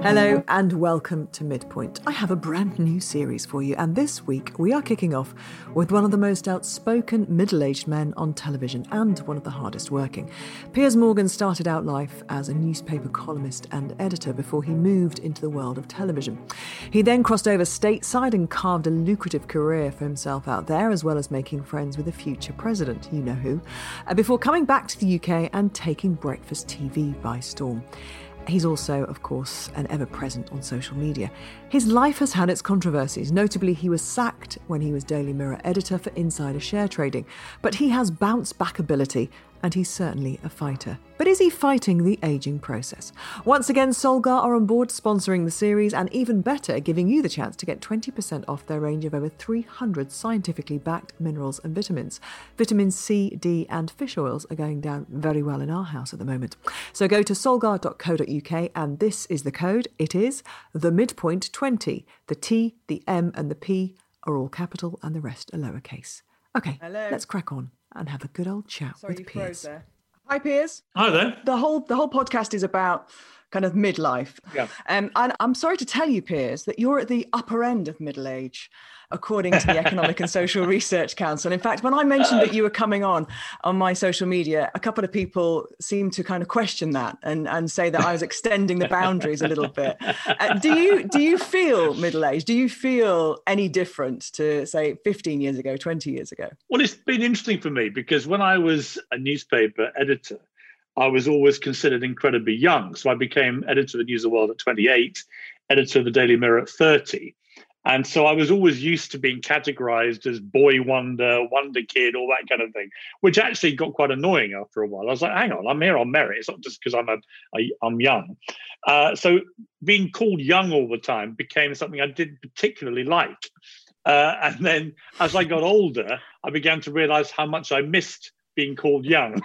Hello and welcome to Midpoint. I have a brand new series for you, and this week we are kicking off with one of the most outspoken middle aged men on television and one of the hardest working. Piers Morgan started out life as a newspaper columnist and editor before he moved into the world of television. He then crossed over stateside and carved a lucrative career for himself out there, as well as making friends with a future president, you know who, uh, before coming back to the UK and taking breakfast TV by storm. He's also, of course, an ever present on social media. His life has had its controversies. Notably, he was sacked when he was Daily Mirror editor for insider share trading. But he has bounce back ability and he's certainly a fighter. But is he fighting the aging process? Once again, Solgar are on board sponsoring the series, and even better, giving you the chance to get 20% off their range of over 300 scientifically backed minerals and vitamins. Vitamin C, D, and fish oils are going down very well in our house at the moment. So go to solgar.co.uk, and this is the code. It is the midpoint 20. The T, the M, and the P are all capital, and the rest are lowercase. Okay, Hello. let's crack on and have a good old chat Sorry, with you Piers. Hi, Piers. Hi there. The whole the whole podcast is about kind of midlife. Yeah. Um, and I'm sorry to tell you, Piers, that you're at the upper end of middle age, according to the Economic and Social Research Council. In fact, when I mentioned that you were coming on on my social media, a couple of people seemed to kind of question that and, and say that I was extending the boundaries a little bit. Uh, do you do you feel middle age? Do you feel any different to say 15 years ago, 20 years ago? Well, it's been interesting for me because when I was a newspaper editor, I was always considered incredibly young. So I became editor of the News of the World at 28, editor of the Daily Mirror at 30. And so I was always used to being categorized as boy wonder, wonder kid, all that kind of thing, which actually got quite annoying after a while. I was like, hang on, I'm here on merit. It's not just because I'm a, a I'm young. Uh, so being called young all the time became something I didn't particularly like. Uh, and then as I got older, I began to realize how much I missed being called young.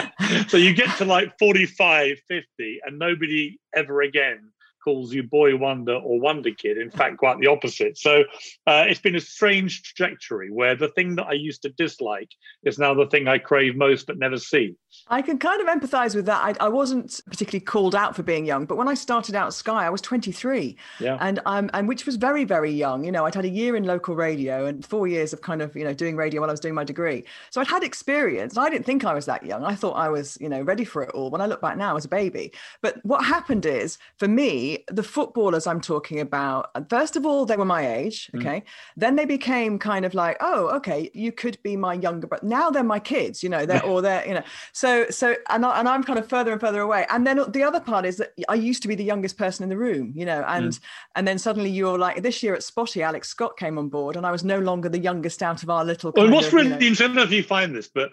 so you get to like 45, 50, and nobody ever again calls you boy wonder or wonder kid. In fact, quite the opposite. So uh, it's been a strange trajectory where the thing that I used to dislike is now the thing I crave most but never see. I can kind of empathize with that. I, I wasn't particularly called out for being young, but when I started out Sky, I was 23, Yeah. and um, and which was very very young. You know, I'd had a year in local radio and four years of kind of you know doing radio while I was doing my degree. So I'd had experience. I didn't think I was that young. I thought I was you know ready for it all. When I look back now, as a baby. But what happened is for me, the footballers I'm talking about. First of all, they were my age. Okay, then they became kind of like, oh, okay, you could be my younger brother. Now they're my kids. You know, they're or they're you know. So so and I, and I'm kind of further and further away. And then the other part is that I used to be the youngest person in the room. You know, and mm. and then suddenly you're like this year at Spotty, Alex Scott came on board, and I was no longer the youngest out of our little. Well, what's of, you really know- interesting, I don't know if you find this, but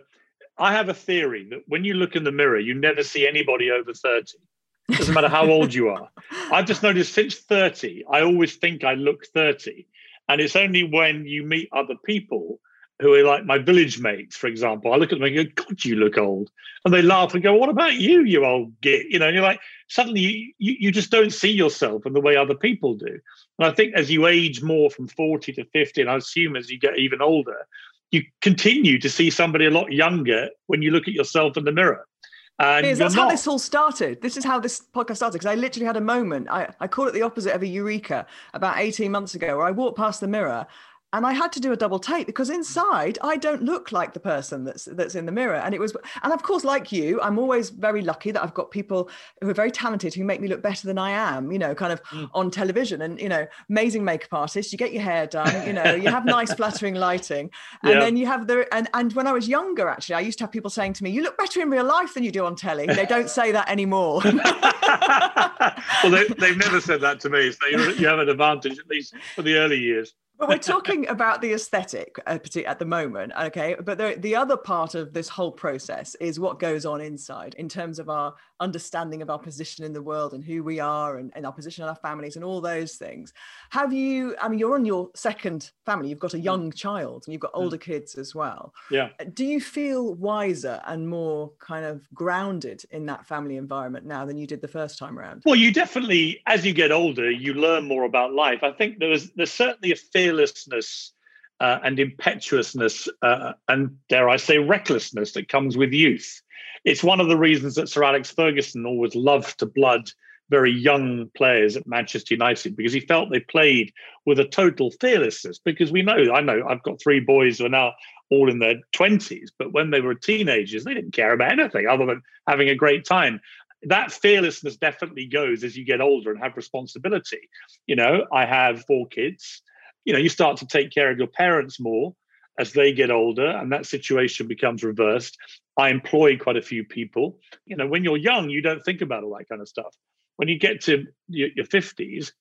I have a theory that when you look in the mirror, you never see anybody over 30. Doesn't matter how old you are. I've just noticed since 30, I always think I look 30. And it's only when you meet other people who are like my village mates, for example, I look at them and go, God, you look old. And they laugh and go, What about you, you old git? You know, you're like, suddenly you, you, you just don't see yourself in the way other people do. And I think as you age more from 40 to 50, and I assume as you get even older, you continue to see somebody a lot younger when you look at yourself in the mirror. And you're that's how this all started. This is how this podcast started because I literally had a moment. I, I call it the opposite of a eureka about 18 months ago where I walked past the mirror and I had to do a double take because inside I don't look like the person that's that's in the mirror. And it was and of course, like you, I'm always very lucky that I've got people who are very talented who make me look better than I am, you know, kind of Mm. on television and you know, amazing makeup artists, you get your hair done, you know, you have nice flattering lighting. And Yeah. then you have the and and when I was younger, actually, I used to have people saying to me, You look better in real life than you do on telly. They don't say that anymore. well, they, they've never said that to me. So you, you have an advantage, at least for the early years. But we're talking about the aesthetic uh, at the moment, okay? But the, the other part of this whole process is what goes on inside in terms of our understanding of our position in the world and who we are and, and our position in our families and all those things. Have you, I mean, you're on your second family, you've got a young mm. child and you've got mm. older kids as well. Yeah. Uh, do you feel wiser and more kind of grounded in that family environment now than you did the first time around? Well, you definitely, as you get older, you learn more about life. I think there was, there's certainly a fearlessness uh, and impetuousness uh, and dare I say recklessness that comes with youth. It's one of the reasons that Sir Alex Ferguson always loved to blood very young players at Manchester United because he felt they played with a total fearlessness. Because we know, I know, I've got three boys who are now all in their 20s, but when they were teenagers, they didn't care about anything other than having a great time that fearlessness definitely goes as you get older and have responsibility. You know, I have four kids you know you start to take care of your parents more as they get older and that situation becomes reversed. I employ quite a few people. You know when you're young you don't think about all that kind of stuff. When you get to your, your 50s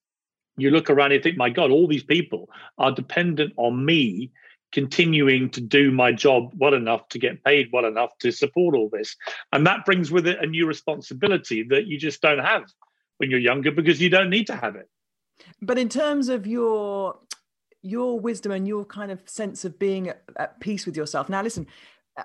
you look around and you think my god all these people are dependent on me continuing to do my job well enough to get paid well enough to support all this. And that brings with it a new responsibility that you just don't have when you're younger because you don't need to have it. But in terms of your your wisdom and your kind of sense of being at, at peace with yourself. Now, listen,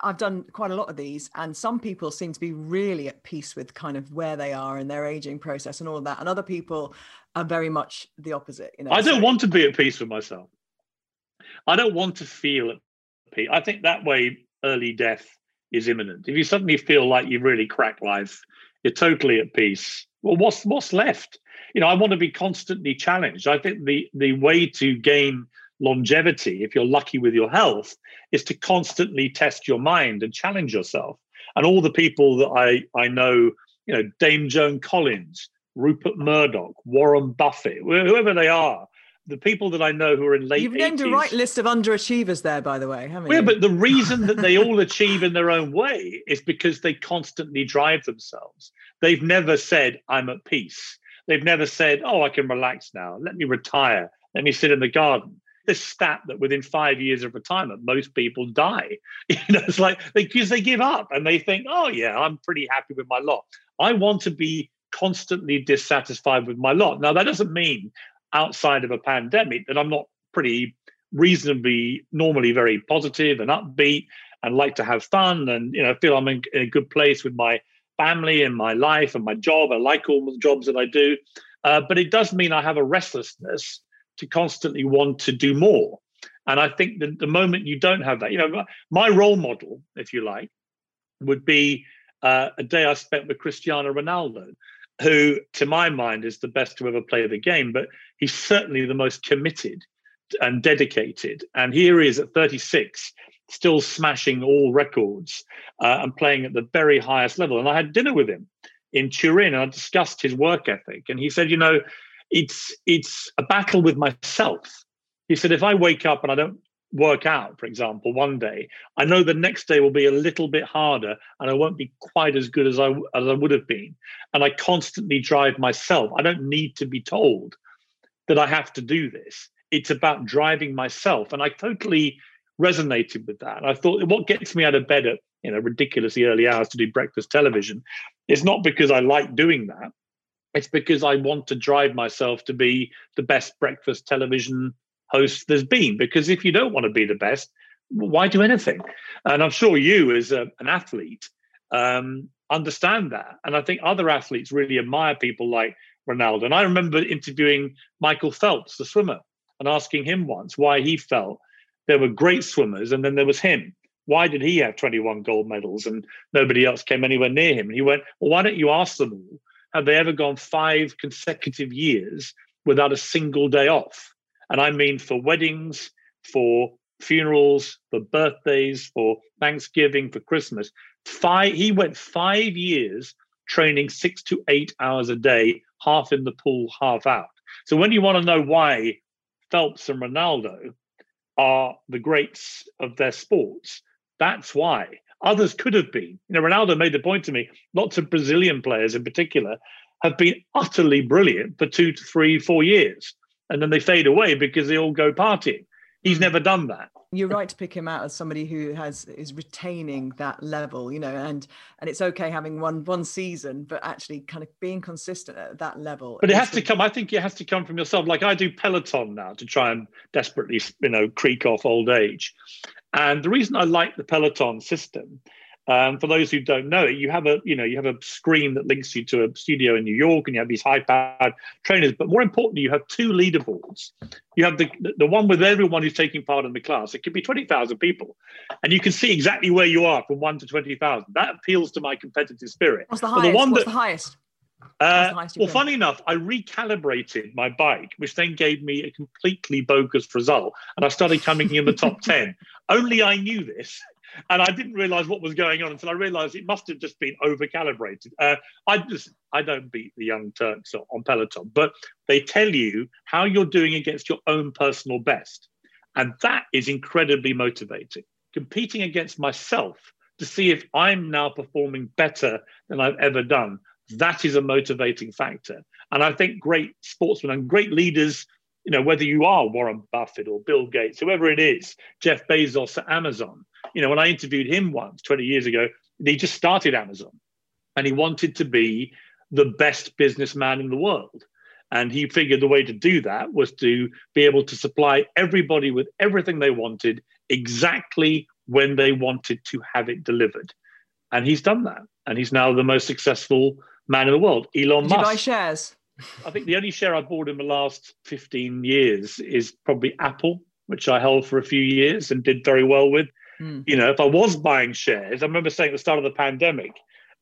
I've done quite a lot of these, and some people seem to be really at peace with kind of where they are and their aging process and all of that, and other people are very much the opposite. You know, I don't so, want to be at peace with myself. I don't want to feel at peace. I think that way early death is imminent. If you suddenly feel like you've really cracked life, you're totally at peace. Well, what's what's left? you know, I want to be constantly challenged. I think the the way to gain longevity, if you're lucky with your health, is to constantly test your mind and challenge yourself. And all the people that I I know, you know, Dame Joan Collins, Rupert Murdoch, Warren Buffett, whoever they are, the people that I know who are in late You've named 80s, a right list of underachievers there, by the way, haven't yeah, you? but the reason that they all achieve in their own way is because they constantly drive themselves. They've never said, I'm at peace. They've never said, oh, I can relax now. Let me retire. Let me sit in the garden. This stat that within five years of retirement, most people die. You know, it's like because they, they give up and they think, oh, yeah, I'm pretty happy with my lot. I want to be constantly dissatisfied with my lot. Now, that doesn't mean outside of a pandemic that I'm not pretty reasonably normally very positive and upbeat and like to have fun and you know feel I'm in, in a good place with my family and my life and my job. I like all the jobs that I do. Uh, but it does mean I have a restlessness to constantly want to do more. And I think that the moment you don't have that, you know, my role model, if you like, would be uh, a day I spent with Cristiano Ronaldo, who, to my mind, is the best to ever play the game, but he's certainly the most committed and dedicated. And here he is at 36, still smashing all records uh, and playing at the very highest level. And I had dinner with him in Turin and I discussed his work ethic. And he said, you know, it's it's a battle with myself. He said, if I wake up and I don't work out, for example, one day, I know the next day will be a little bit harder and I won't be quite as good as I as I would have been. And I constantly drive myself. I don't need to be told that I have to do this. It's about driving myself. And I totally resonated with that. And I thought, what gets me out of bed at you know ridiculously early hours to do breakfast television is not because I like doing that. It's because I want to drive myself to be the best breakfast television host there's been. Because if you don't want to be the best, why do anything? And I'm sure you, as a, an athlete, um, understand that. And I think other athletes really admire people like Ronaldo. And I remember interviewing Michael Phelps, the swimmer, and asking him once why he felt there were great swimmers, and then there was him. Why did he have 21 gold medals and nobody else came anywhere near him? And he went, Well, why don't you ask them all? Have they ever gone five consecutive years without a single day off? And I mean for weddings, for funerals, for birthdays, for Thanksgiving, for Christmas. Five, he went five years training six to eight hours a day, half in the pool, half out. So when you want to know why Phelps and Ronaldo are the greats of their sports. That's why. Others could have been. You know, Ronaldo made the point to me, lots of Brazilian players in particular have been utterly brilliant for two to three, four years. And then they fade away because they all go partying. He's hmm. never done that you're right to pick him out as somebody who has is retaining that level you know and and it's okay having one one season but actually kind of being consistent at that level but it has to come i think it has to come from yourself like i do peloton now to try and desperately you know creak off old age and the reason i like the peloton system um, for those who don't know it, you have a you know you have a screen that links you to a studio in New York, and you have these high-powered trainers. But more importantly, you have two leaderboards. You have the the one with everyone who's taking part in the class. It could be twenty thousand people, and you can see exactly where you are from one to twenty thousand. That appeals to my competitive spirit. What's the highest? The What's that, the highest? Uh, well, funny enough, I recalibrated my bike, which then gave me a completely bogus result, and I started coming in the top ten. Only I knew this and I didn't realize what was going on until I realized it must have just been over calibrated. Uh, I just I don't beat the young Turks on Peloton, but they tell you how you're doing against your own personal best, and that is incredibly motivating. Competing against myself to see if I'm now performing better than I've ever done. That is a motivating factor, and I think great sportsmen and great leaders you know, whether you are Warren Buffett or Bill Gates, whoever it is, Jeff Bezos at Amazon, you know, when I interviewed him once 20 years ago, he just started Amazon and he wanted to be the best businessman in the world. And he figured the way to do that was to be able to supply everybody with everything they wanted exactly when they wanted to have it delivered. And he's done that. And he's now the most successful man in the world. Elon Did Musk. You buy shares? I think the only share I bought in the last 15 years is probably Apple, which I held for a few years and did very well with. Mm. You know, if I was buying shares, I remember saying at the start of the pandemic,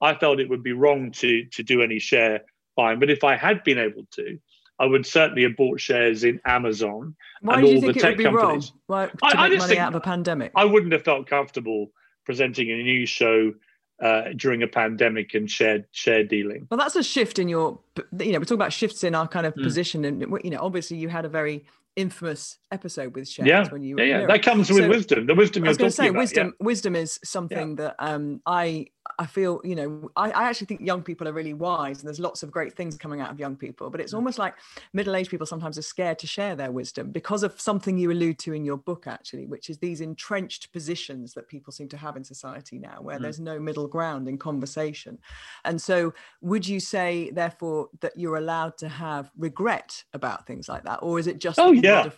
I felt it would be wrong to to do any share buying. But if I had been able to, I would certainly have bought shares in Amazon Why and all the tech companies. Why, I, I just think out of a pandemic? I wouldn't have felt comfortable presenting a news show uh, during a pandemic and shared share dealing. Well, that's a shift in your, you know, we're talking about shifts in our kind of mm. position, and you know, obviously you had a very infamous episode with shares yeah. when you yeah, yeah. that comes with so, wisdom the wisdom I was going to say about, wisdom yeah. wisdom is something yeah. that um I I feel, you know, I, I, actually think young people are really wise and there's lots of great things coming out of young people, but it's mm. almost like middle-aged people sometimes are scared to share their wisdom because of something you allude to in your book, actually, which is these entrenched positions that people seem to have in society now, where mm. there's no middle ground in conversation. And so would you say, therefore, that you're allowed to have regret about things like that? Or is it just... Oh, yeah.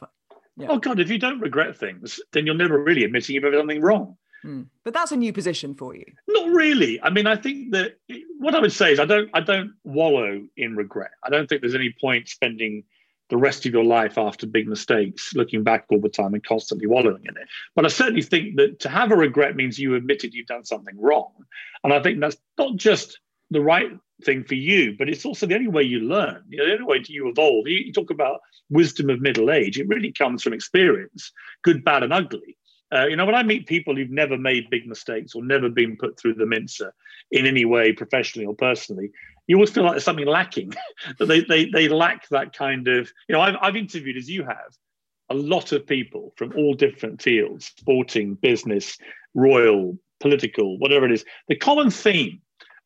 yeah. Oh, God, if you don't regret things, then you're never really admitting you've ever done something wrong. Mm. But that's a new position for you. Not really. I mean, I think that what I would say is I don't I don't wallow in regret. I don't think there's any point spending the rest of your life after big mistakes looking back all the time and constantly wallowing in it. But I certainly think that to have a regret means you admitted you've done something wrong. And I think that's not just the right thing for you, but it's also the only way you learn, you know, the only way you evolve. You, you talk about wisdom of middle age, it really comes from experience, good, bad, and ugly. Uh, you know, when I meet people who've never made big mistakes or never been put through the mincer in any way, professionally or personally, you always feel like there's something lacking. that they, they they lack that kind of. You know, I've I've interviewed as you have a lot of people from all different fields, sporting, business, royal, political, whatever it is. The common theme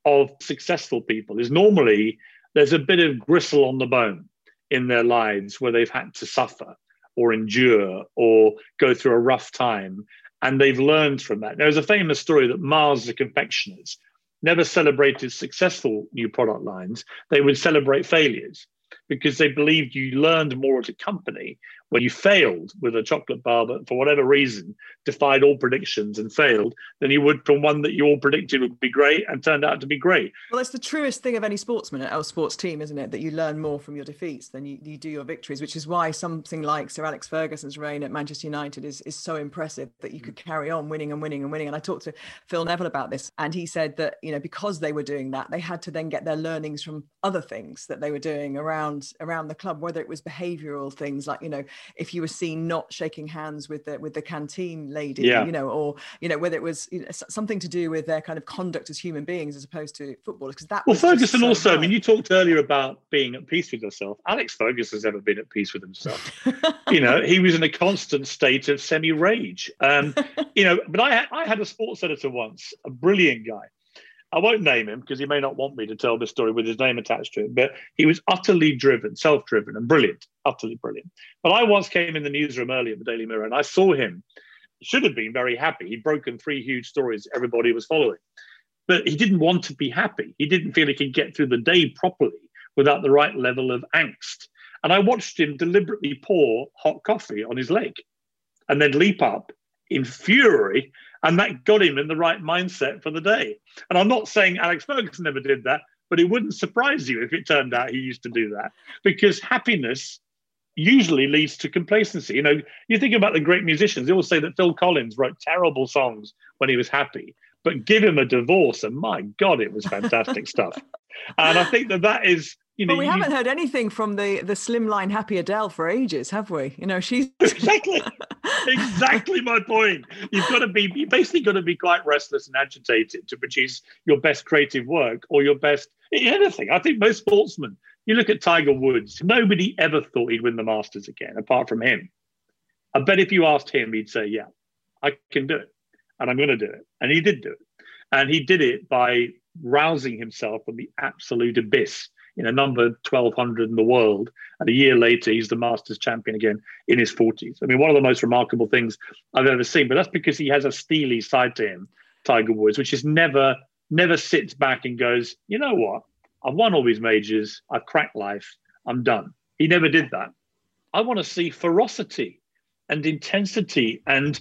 of successful people is normally there's a bit of gristle on the bone in their lives where they've had to suffer or endure or go through a rough time. And they've learned from that. There's a famous story that Mars, the confectioners, never celebrated successful new product lines. They would celebrate failures because they believed you learned more as a company when you failed with a chocolate bar, but for whatever reason defied all predictions and failed, than you would from one that you all predicted would be great and turned out to be great. Well, that's the truest thing of any sportsman or sports team, isn't it? That you learn more from your defeats than you, you do your victories, which is why something like Sir Alex Ferguson's reign at Manchester United is, is so impressive that you could carry on winning and winning and winning. And I talked to Phil Neville about this, and he said that, you know, because they were doing that, they had to then get their learnings from other things that they were doing around around the club, whether it was behavioural things like, you know, if you were seen not shaking hands with the with the canteen lady, yeah. you know, or you know whether it was you know, something to do with their kind of conduct as human beings as opposed to footballers. Because that well, Ferguson so also. High. I mean, you talked earlier about being at peace with yourself. Alex Ferguson has ever been at peace with himself. you know, he was in a constant state of semi rage. Um, you know, but I I had a sports editor once, a brilliant guy. I won't name him because he may not want me to tell this story with his name attached to it, but he was utterly driven, self driven, and brilliant, utterly brilliant. But I once came in the newsroom early at the Daily Mirror and I saw him. He should have been very happy. He'd broken three huge stories everybody was following. But he didn't want to be happy. He didn't feel he could get through the day properly without the right level of angst. And I watched him deliberately pour hot coffee on his leg and then leap up in fury. And that got him in the right mindset for the day. And I'm not saying Alex Ferguson never did that, but it wouldn't surprise you if it turned out he used to do that because happiness usually leads to complacency. You know, you think about the great musicians, they all say that Phil Collins wrote terrible songs when he was happy, but give him a divorce, and my God, it was fantastic stuff. And I think that that is you know, but we you, haven't heard anything from the the slimline happy Adele for ages, have we? You know, she's exactly exactly my point. You've got to be you basically got to be quite restless and agitated to produce your best creative work or your best anything. I think most sportsmen. You look at Tiger Woods. Nobody ever thought he'd win the Masters again, apart from him. I bet if you asked him, he'd say, "Yeah, I can do it, and I'm going to do it," and he did do it, and he did it by rousing himself from the absolute abyss you know, number 1200 in the world. And a year later, he's the Masters champion again in his 40s. I mean, one of the most remarkable things I've ever seen, but that's because he has a steely side to him, Tiger Woods, which is never, never sits back and goes, you know what? I've won all these majors. I've cracked life. I'm done. He never did that. I want to see ferocity and intensity and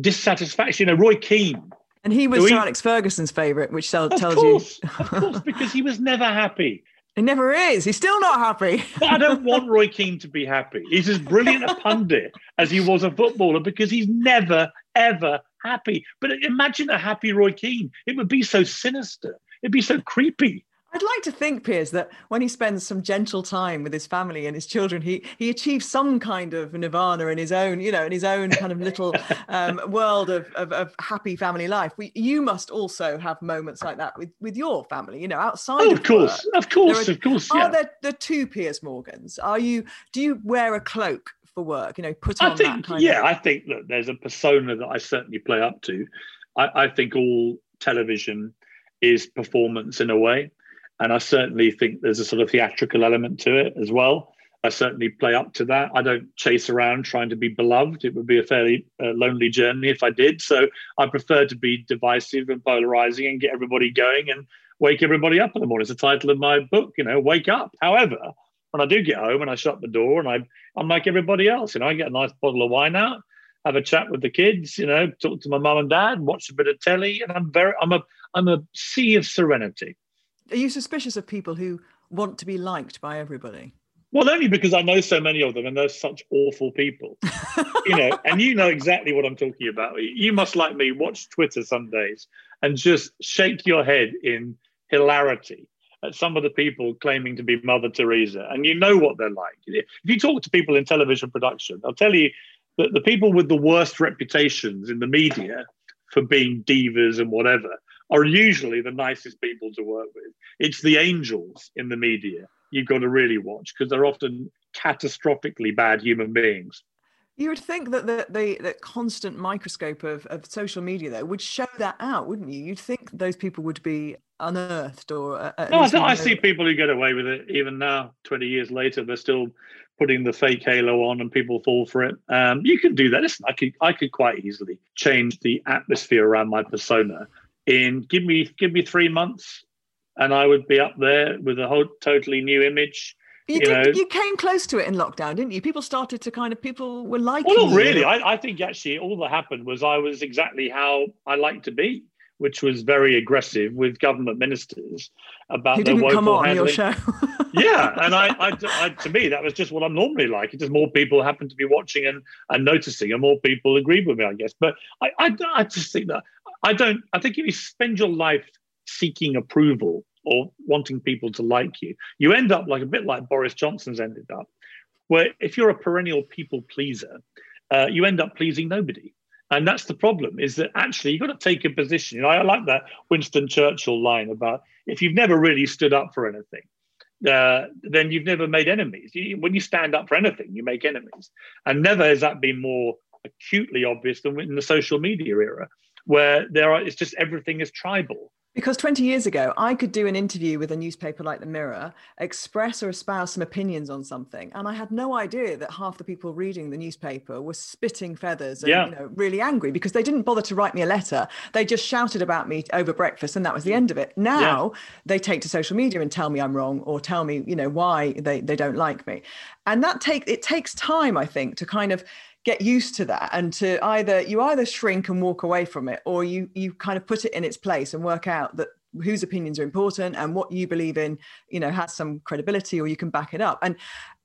dissatisfaction. You know, Roy Keane. And he was Alex Ferguson's favourite, which tells course, you. of course, because he was never happy. He never is. He's still not happy. I don't want Roy Keane to be happy. He's as brilliant a pundit as he was a footballer because he's never, ever happy. But imagine a happy Roy Keane. It would be so sinister. It'd be so creepy. I'd like to think, Piers, that when he spends some gentle time with his family and his children, he he achieves some kind of nirvana in his own, you know, in his own kind of little um, world of, of, of, happy family life. We, you must also have moments like that with, with your family, you know, outside. Oh, of, of course, work. of course, are, of course. Yeah. Are there the two Piers Morgans? Are you? Do you wear a cloak for work? You know, put on I think, yeah, of... I think that there's a persona that I certainly play up to. I, I think all television is performance in a way. And I certainly think there's a sort of theatrical element to it as well. I certainly play up to that. I don't chase around trying to be beloved. It would be a fairly uh, lonely journey if I did. So I prefer to be divisive and polarizing and get everybody going and wake everybody up in the morning. It's the title of my book, you know, wake up. However, when I do get home and I shut the door and I, I'm like everybody else, you know, I get a nice bottle of wine out, have a chat with the kids, you know, talk to my mum and dad, watch a bit of telly, and I'm very, I'm a, I'm a sea of serenity. Are you suspicious of people who want to be liked by everybody? Well, only because I know so many of them, and they're such awful people. you know, and you know exactly what I'm talking about. You must, like me, watch Twitter some days and just shake your head in hilarity at some of the people claiming to be Mother Teresa, and you know what they're like. If you talk to people in television production, I'll tell you that the people with the worst reputations in the media for being divas and whatever are usually the nicest people to work with. It's the angels in the media you've got to really watch because they're often catastrophically bad human beings. You would think that the, the, the, constant microscope of, of social media, though, would show that out, wouldn't you? You'd think those people would be unearthed or. Uh, no, I, I see people who get away with it even now, 20 years later. They're still putting the fake halo on and people fall for it. Um, you can do that. Listen, I could, I could quite easily change the atmosphere around my persona in give me give me three months and I would be up there with a whole totally new image. You, you did, know. you came close to it in lockdown, didn't you? People started to kind of people were liking. Well, not really. I, I, think actually all that happened was I was exactly how I like to be, which was very aggressive with government ministers about Who their didn't come on handling. your show. yeah, and I, I, I, to me, that was just what I'm normally like. It just more people happen to be watching and, and noticing, and more people agreed with me, I guess. But I, I, I just think that I don't. I think if you spend your life seeking approval or wanting people to like you, you end up like a bit like Boris Johnson's ended up, where if you're a perennial people pleaser, uh, you end up pleasing nobody. And that's the problem is that actually you've got to take a position. You know, I like that Winston Churchill line about if you've never really stood up for anything, uh, then you've never made enemies. You, when you stand up for anything, you make enemies. And never has that been more acutely obvious than in the social media era, where there are it's just everything is tribal Because 20 years ago, I could do an interview with a newspaper like The Mirror, express or espouse some opinions on something, and I had no idea that half the people reading the newspaper were spitting feathers and Yeah. you know, really angry because they didn't bother to write me a letter. They just shouted about me over breakfast, and that was the end of it. Now they take to social media and tell me I'm wrong or tell me, you know, why they, they don't like me. And that take it takes time, I think, to kind of get used to that and to either you either shrink and walk away from it or you you kind of put it in its place and work out that whose opinions are important and what you believe in you know has some credibility or you can back it up. And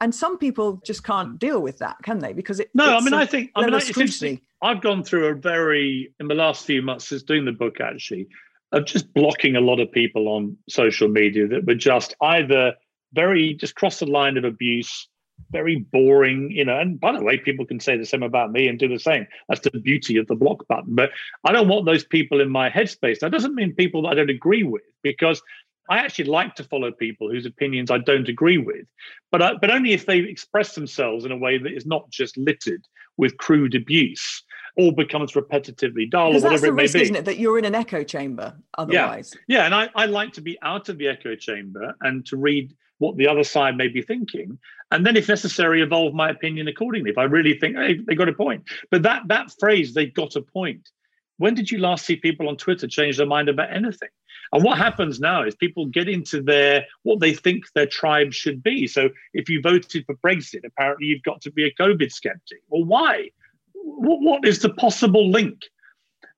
and some people just can't deal with that can they? Because it No, I mean, i think i mean it's interesting. i've gone through a very in the last few months since doing the book actually of just blocking a lot of people on social media that were just either very just cross the line of abuse, very boring, you know. And by the way, people can say the same about me and do the same. That's the beauty of the block button. But I don't want those people in my headspace. That doesn't mean people that I don't agree with because I actually like to follow people whose opinions I don't agree with, but I, but only if they express themselves in a way that is not just littered with crude abuse or becomes repetitively dull or whatever it may risk be. isn't it that you're in an echo chamber otherwise Yeah, Yeah, and I, I like to be out of the echo chamber and to read what the other side may be thinking, and then, if necessary, evolve my opinion accordingly. If I really think hey, they got a point, but that that phrase "they got a point." When did you last see people on Twitter change their mind about anything? And what happens now is people get into their what they think their tribe should be. So if you voted for Brexit, apparently you've got to be a COVID skeptic. Well, why? What, what is the possible link?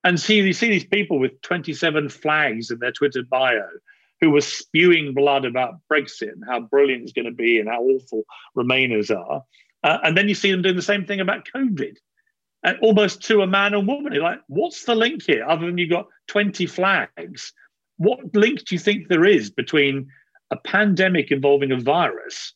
And see, you see these people with 27 flags in their Twitter bio who were spewing blood about Brexit and how brilliant it's going to be and how awful Remainers are. Uh, and then you see them doing the same thing about COVID, and almost to a man and woman. You're like, what's the link here? Other than you've got 20 flags, what link do you think there is between a pandemic involving a virus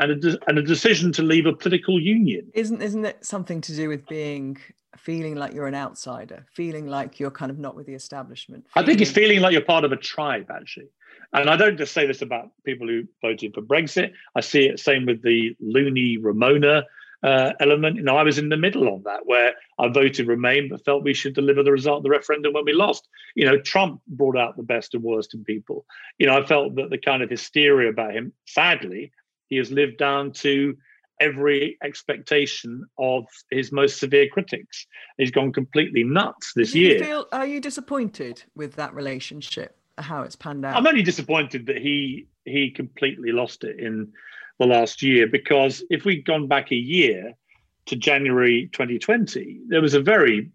and a, de- and a decision to leave a political union? isn't isn't it something to do with being feeling like you're an outsider feeling like you're kind of not with the establishment I think it's feeling- feeling like you're part of a tribe, actually. And I don't just say this about people who voted for Brexit. I see it same with the loony Remoaner uh, element. You know, I was in the middle on that, where I voted Remain, but felt we should deliver the result of the referendum when we lost. You know, Trump brought out the best and worst in people. You know, I felt that the kind of hysteria about him, sadly, he has lived down to every expectation of his most severe critics. He's gone completely nuts this Do you year. feel are you disappointed with that relationship how it's panned out I'm only disappointed that he he completely lost it in the last year because if we'd gone back a year to January 2020, there was a very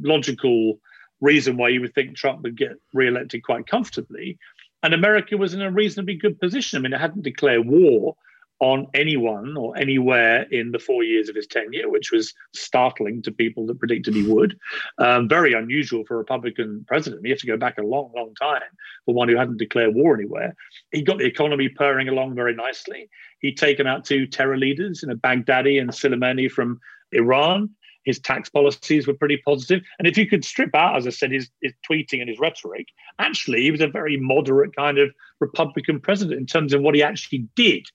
logical reason why you would think Trump would get re-elected quite comfortably, and America was in a reasonably good position. I mean, it hadn't declared war on anyone or anywhere in the four years of his tenure, which was startling to people that predicted he would. Um, very unusual for a Republican president. You have to go back a long, long time for one who hadn't declared war anywhere. He got the economy purring along very nicely. He'd taken out two terror leaders, you know, Baghdadi and Soleimani from Iran. His tax policies were pretty positive. And if you could strip out, as I said, his, his tweeting and his rhetoric, actually, he was a very moderate kind of Republican president in terms of what he actually did.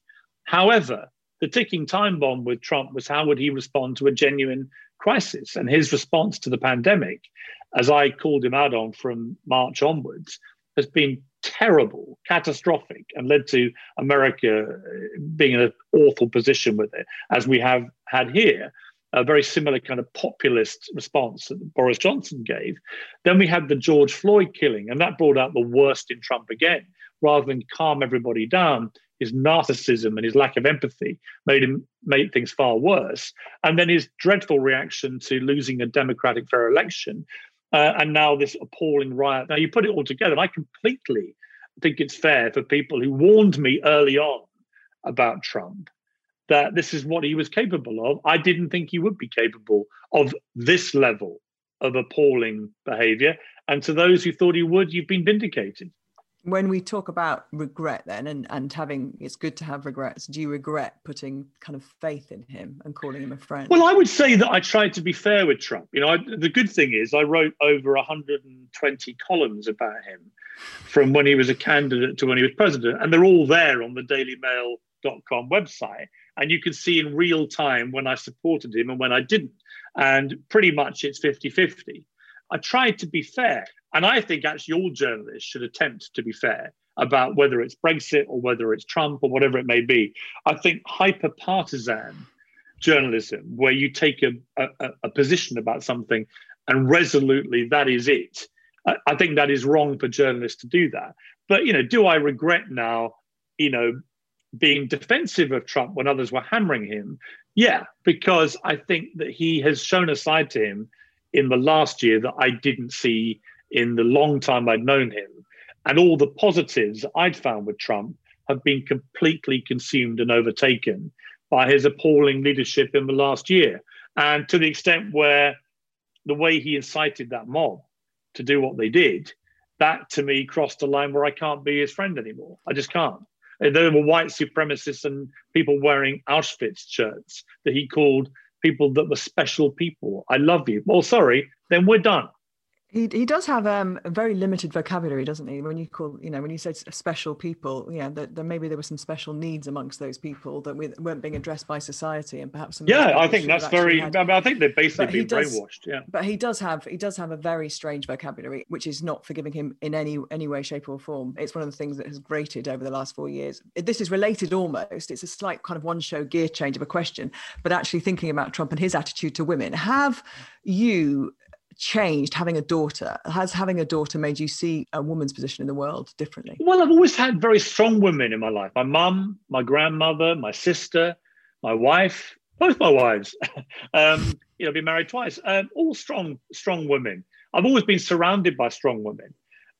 However, the ticking time bomb with Trump was how would he respond to a genuine crisis? And his response to the pandemic, as I called him out on from March onwards, has been terrible, catastrophic, and led to America being in an awful position with it, as we have had here. A very similar kind of populist response that Boris Johnson gave. Then we had the George Floyd killing, and that brought out the worst in Trump again. Rather than calm everybody down, his narcissism and his lack of empathy made him made things far worse. And then his dreadful reaction to losing a democratic fair election, uh, and now this appalling riot. Now you put it all together, and I completely think it's fair for people who warned me early on about Trump that this is what he was capable of. I didn't think he would be capable of this level of appalling behavior. And to those who thought he would, you've been vindicated. when we talk about regret then and and having it's good to have regrets do you regret putting kind of faith in him and calling him a friend Well, I would say that I tried to be fair with Trump. You know, I, the good thing is I wrote over 120 columns about him from when he was a candidate to when he was president, and they're all there on the dailymail.com website. And you can see in real time when I supported him and when I didn't. And pretty much it's 50 50. I tried to be fair. And I think actually all journalists should attempt to be fair about whether it's Brexit or whether it's Trump or whatever it may be. I think hyper partisan journalism, where you take a, a, a, position about something and resolutely that is it, I, I think that is wrong for journalists to do that. But, you know, do I regret now, you know, being defensive of Trump when others were hammering him? Yeah, because I think that he has shown a side to him in the last year that I didn't see in the long time I'd known him. And all the positives I'd found with Trump have been completely consumed and overtaken by his appalling leadership in the last year. And to the extent where the way he incited that mob to do what they did, that to me crossed a line where I can't be his friend anymore. I just can't. Uh, there were white supremacists and people wearing Auschwitz shirts that he called people that were special people. I love you. Well, sorry, then we're done. He he does have um, a very limited vocabulary, doesn't he? When you call, you know, when you say special people, yeah, that, that maybe there were some special needs amongst those people that we, weren't being addressed by society, and perhaps. yeah, I think that's very. Had, I think they've basically been does, brainwashed. Yeah, but he does have he does have a very strange vocabulary, which is not forgiving him in any any way, shape, or form. It's one of the things that has grated over the last four years. This is related almost. It's a slight kind of one show gear change of a question, but actually thinking about Trump and his attitude to women. Have you changed having a daughter? Has having a daughter made you see a woman's position in the world differently? Well, I've always had very strong women in my life. My mum, my grandmother, my sister, my wife, both my wives. um, you know, been married twice. Um, all strong, strong women. I've always been surrounded by strong women.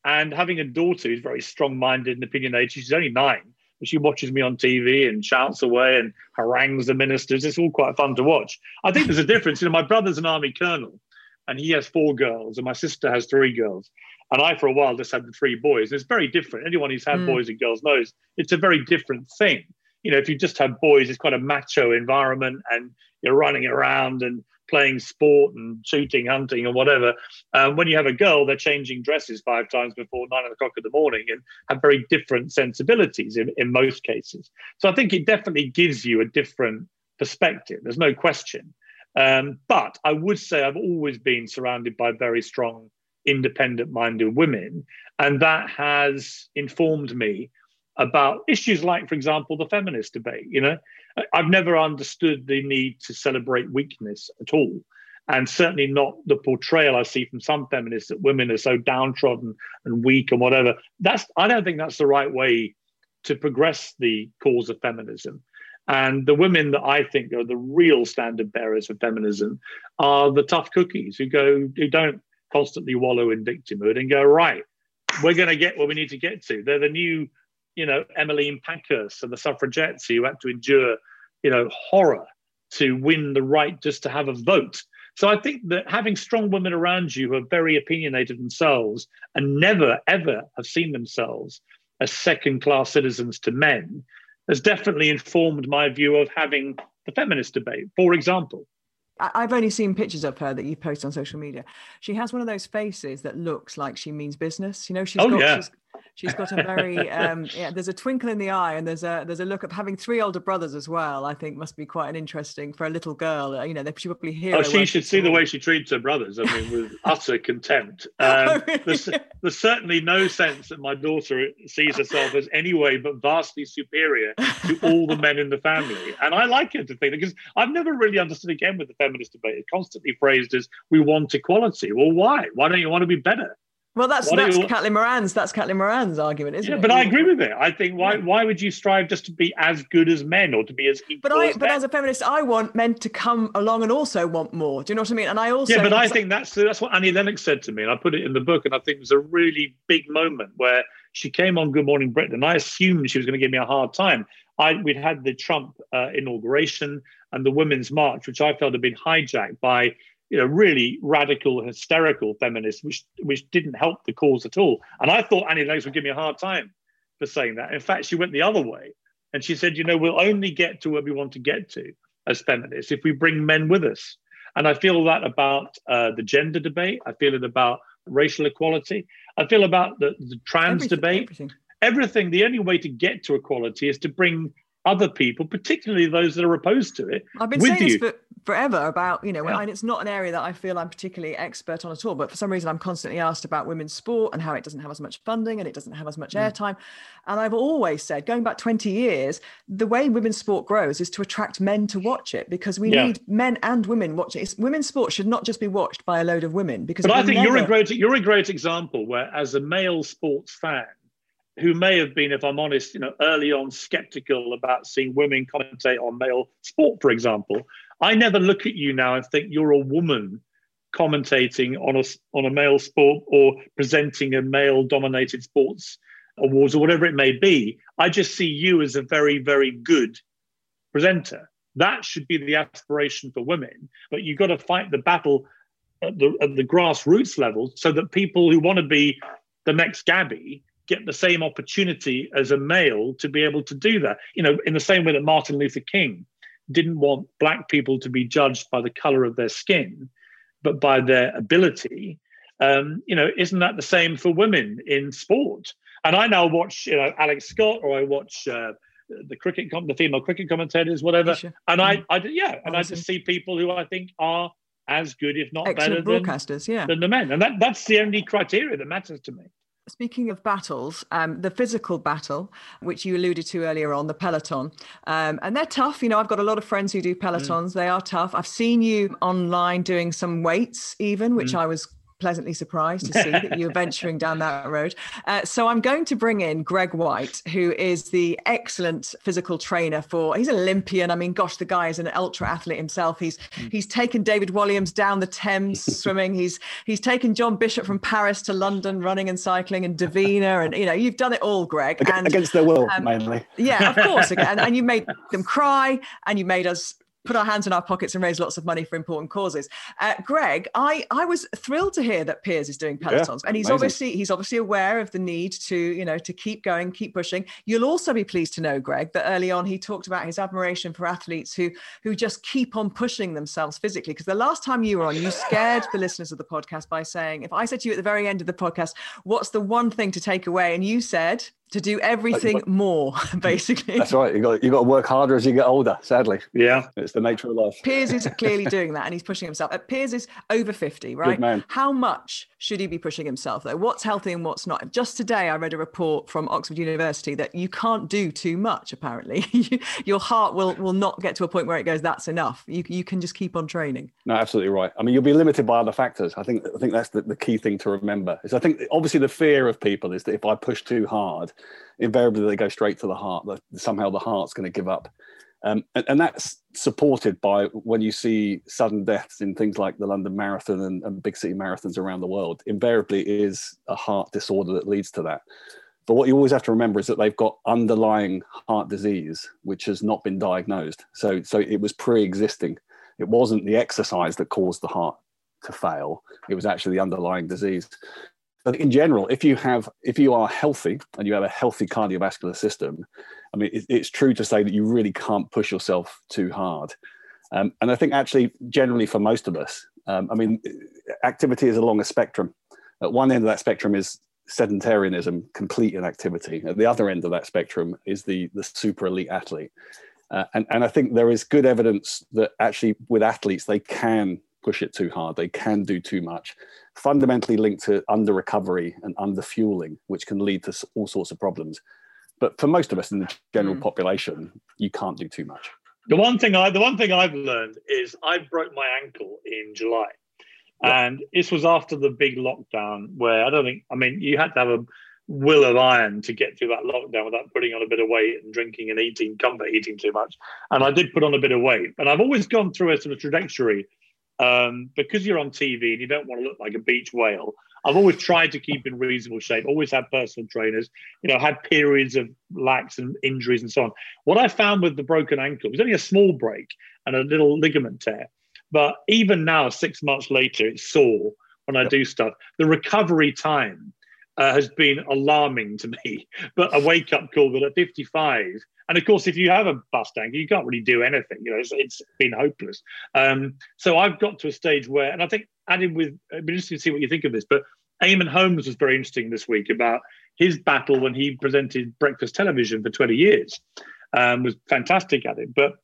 And having a daughter who's very strong-minded and opinionated, she's only nine, but she watches me on TV and shouts away and harangues the ministers. It's all quite fun to watch. I think there's a difference. You know, my brother's an army colonel, and he has four girls, and my sister has three girls. And I, for a while, just had the three boys. It's very different. Anyone who's had mm. boys and girls knows it's a very different thing. You know, if you just have boys, it's quite a macho environment, and you're running around and playing sport and shooting, hunting, or whatever. Um, when you have a girl, they're changing dresses five times before nine o'clock in the morning and have very different sensibilities in, in most cases. So I think it definitely gives you a different perspective. There's no question. Um, but I would say I've always been surrounded by very strong, independent minded women. And that has informed me about issues like, for example, the feminist debate. You know, I've never understood the need to celebrate weakness at all. And certainly not the portrayal I see from some feminists that women are so downtrodden and weak and whatever. That's I don't think that's the right way to progress the cause of feminism. And the women that I think are the real standard bearers for feminism are the tough cookies who go who don't constantly wallow in victimhood and go right. We're going to get where we need to get to. They're the new, you know, Emmeline Pankhurst and the suffragettes who had to endure, you know, horror to win the right just to have a vote. So I think that having strong women around you who are very opinionated themselves and never ever have seen themselves as second class citizens to men has definitely informed my view of having the feminist debate, for example. I've only seen pictures of her that you post on social media. She has one of those faces that looks like she means business. You know, she's oh, got yeah. she's, she's got a very um, yeah. There's a twinkle in the eye, and there's a there's a look of having three older brothers as well. I think must be quite an interesting for a little girl. You know, they should probably hear. Oh, she should see the way she treats her brothers. I mean, with utter contempt. Um, oh, really? there's, there's, certainly no sense that my daughter sees herself as any way but vastly superior to all the men in the family, and I like her to think because I've never really understood again with the feminist debate. It's constantly phrased as we want equality. Well, why? Why don't you want to be better? Well, that's that's you, Caitlin Moran's that's Caitlin Moran's argument, isn't yeah, it? but I agree with it. I think why yeah. why would you strive just to be as good as men or to be as equal? But I as but men? as a feminist, I want men to come along and also want more. Do you know what I mean? And I also yeah, but I think that's that's what Annie Lennox said to me, and I put it in the book, and I think it was a really big moment where she came on Good Morning Britain, and I assumed she was going to give me a hard time. I we'd had the Trump uh, inauguration and the Women's March, which I felt had been hijacked by you know, really radical, hysterical feminists, which which didn't help the cause at all. And I thought Annie Lennox would give me a hard time for saying that. In fact, she went the other way, and she said, you know, we'll only get to where we want to get to as feminists if we bring men with us. And I feel that about uh, the gender debate. I feel it about racial equality. I feel about the, the trans everything, debate. Everything. everything. The only way to get to equality is to bring other people, particularly those that are opposed to it. I've been saying you. this for forever about, you know, yeah. and it's not an area that I feel I'm particularly expert on at all, but for some reason I'm constantly asked about women's sport and how it doesn't have as much funding and it doesn't have as much mm. airtime. And I've always said, going back 20 years, the way women's sport grows is to attract men to watch it because we yeah. need men and women watching it. women's sport should not just be watched by a load of women because But I think never... you're a great you're a great example where as a male sports fan who may have been, if I'm honest, you know, early on skeptical about seeing women commentate on male sport, for example. I never look at you now and think you're a woman commentating on a on a male sport or presenting a male dominated sports awards or whatever it may be. I just see you as a very very good presenter. That should be the aspiration for women, but you've got to fight the battle at the, at the grassroots level so that people who want to be the next Gabby get the same opportunity as a male to be able to do that. You know, in the same way that Martin Luther King didn't want black people to be judged by the color of their skin, but by their ability. Um, you know, isn't that the same for women in sport? And I now watch, you know, Alex Scott, or I watch uh, the cricket, com- the female cricket commentators, whatever. And I, I, yeah, and I just see people who I think are as good, if not Excellent better, broadcasters, than, yeah. than the men. And that, that's the only criteria that matters to me. Speaking of battles, um, the physical battle, which you alluded to earlier on, the peloton, um, and they're tough. You know, I've got a lot of friends who do pelotons. Mm. They are tough. I've seen you online doing some weights, even, which mm. I was pleasantly surprised to see that you're venturing down that road. Uh, so I'm going to bring in Greg Whyte, who is the excellent physical trainer for. He's an Olympian. I mean, gosh, the guy is an ultra athlete himself. He's mm. he's taken David Walliams down the Thames swimming. He's he's taken John Bishop from Paris to London running and cycling and Davina, and you know you've done it all, Greg. And, Against their will, um, mainly. Yeah, of course. and, and you made them cry, and you made us put our hands in our pockets and raise lots of money for important causes. Uh, Greg, I, I was thrilled to hear that Piers is doing pelotons, yeah, and he's amazing. obviously he's obviously aware of the need to you know to keep going, keep pushing. You'll also be pleased to know, Greg, that early on he talked about his admiration for athletes who who just keep on pushing themselves physically. Because the last time you were on, you scared the listeners of the podcast by saying, if I said to you at the very end of the podcast, "What's the one thing to take away?" and you said to do everything more basically. that's right you got you got to work harder as you get older sadly. Yeah. It's the nature of life. Piers is clearly doing that and he's pushing himself. Uh, piers is over 50 right? Good man. how much should he be pushing himself though? What's healthy and what's not? Just today i read a report from oxford university that you can't do too much apparently. Your heart will will not get to a point where it goes that's enough. You, you can just keep on training. No absolutely right. I mean you'll be limited by other factors. I think i think that's the, the key thing to remember is i think obviously the fear of people is that if i push too hard invariably they go straight to the heart. That somehow the heart's going to give up. Um, and, and, that's supported by when you see sudden deaths in things like the London Marathon and, and, big city marathons around the world. Invariably, is a heart disorder that leads to that. But what you always have to remember is that they've got underlying heart disease, which has not been diagnosed. So, so it was pre-existing. It wasn't the exercise that caused the heart to fail. It was actually the underlying disease in general, if you have, if you are healthy and you have a healthy cardiovascular system, I mean, it, it's true to say that you really can't push yourself too hard. Um, and I think actually, generally for most of us, um, I mean, activity is along a spectrum. At one end of that spectrum is sedentarianism, complete inactivity. At the other end of that spectrum is the the super elite athlete. Uh, and, and I think there is good evidence that actually with athletes, they can push it too hard. They can do too much, fundamentally linked to under recovery and under fueling, which can lead to all sorts of problems. But for most of us in the general mm. population, you can't do too much. The one thing I, the one thing I've learned is I broke my ankle in July, yeah. and this was after the big lockdown where I don't think, I mean, you had to have a will of iron to get through that lockdown without putting on a bit of weight and drinking and eating, comfort eating too much. And I did put on a bit of weight, and I've always gone through a sort of trajectory um, because you're on TV and you don't want to look like a beach whale. I've always tried to keep in reasonable shape. Always had personal trainers. You know, had periods of lax and injuries and so on. What I found with the broken ankle was only a small break and a little ligament tear, but even now, six months later, it's sore when I do stuff. The recovery time uh, has been alarming to me. But a wake up call that at 55 and of course, if you have a bust ankle, you can't really do anything. You know, it's, it's been hopeless. Um, so I've got to a stage where, and I think adding with, it'd be interesting to see what you think of this. But Eamonn Holmes was very interesting this week about his battle when he presented breakfast television for 20 years. um, was fantastic at it. But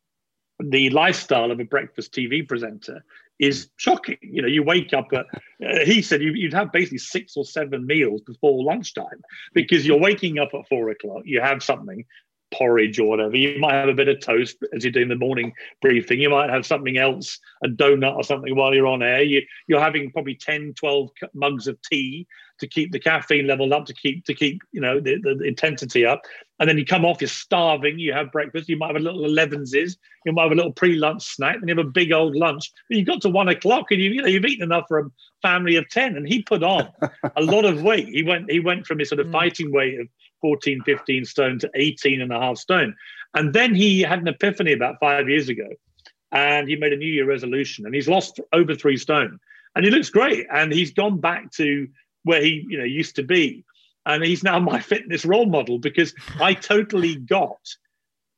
the lifestyle of a breakfast TV presenter is shocking. You know, you wake up at, uh, he said you, would have basically six or seven meals before lunchtime because you're waking up at four o'clock, you have something, porridge or whatever. You might have a bit of toast as you're doing the morning briefing. You might have something else, a donut or something while you're on air. You, you're having probably 10, 12 mugs of tea to keep the caffeine level up, to keep to keep you know the, the, the, intensity up. And then you come off, you're starving. You have breakfast. You might have a little elevenses. You might have a little pre-lunch snack. Then you have a big old lunch. But you got to one o'clock, and you, you know you've eaten enough for a family of ten. And he put on a lot of weight. He went he went from his sort of mm. fighting weight of 14, 15 stone to 18 and a half stone. And then he had an epiphany about five years ago, and he made a New Year resolution, and he's lost over three stone, and he looks great. And he's gone back to where he you know used to be and he's now my fitness role model because i totally got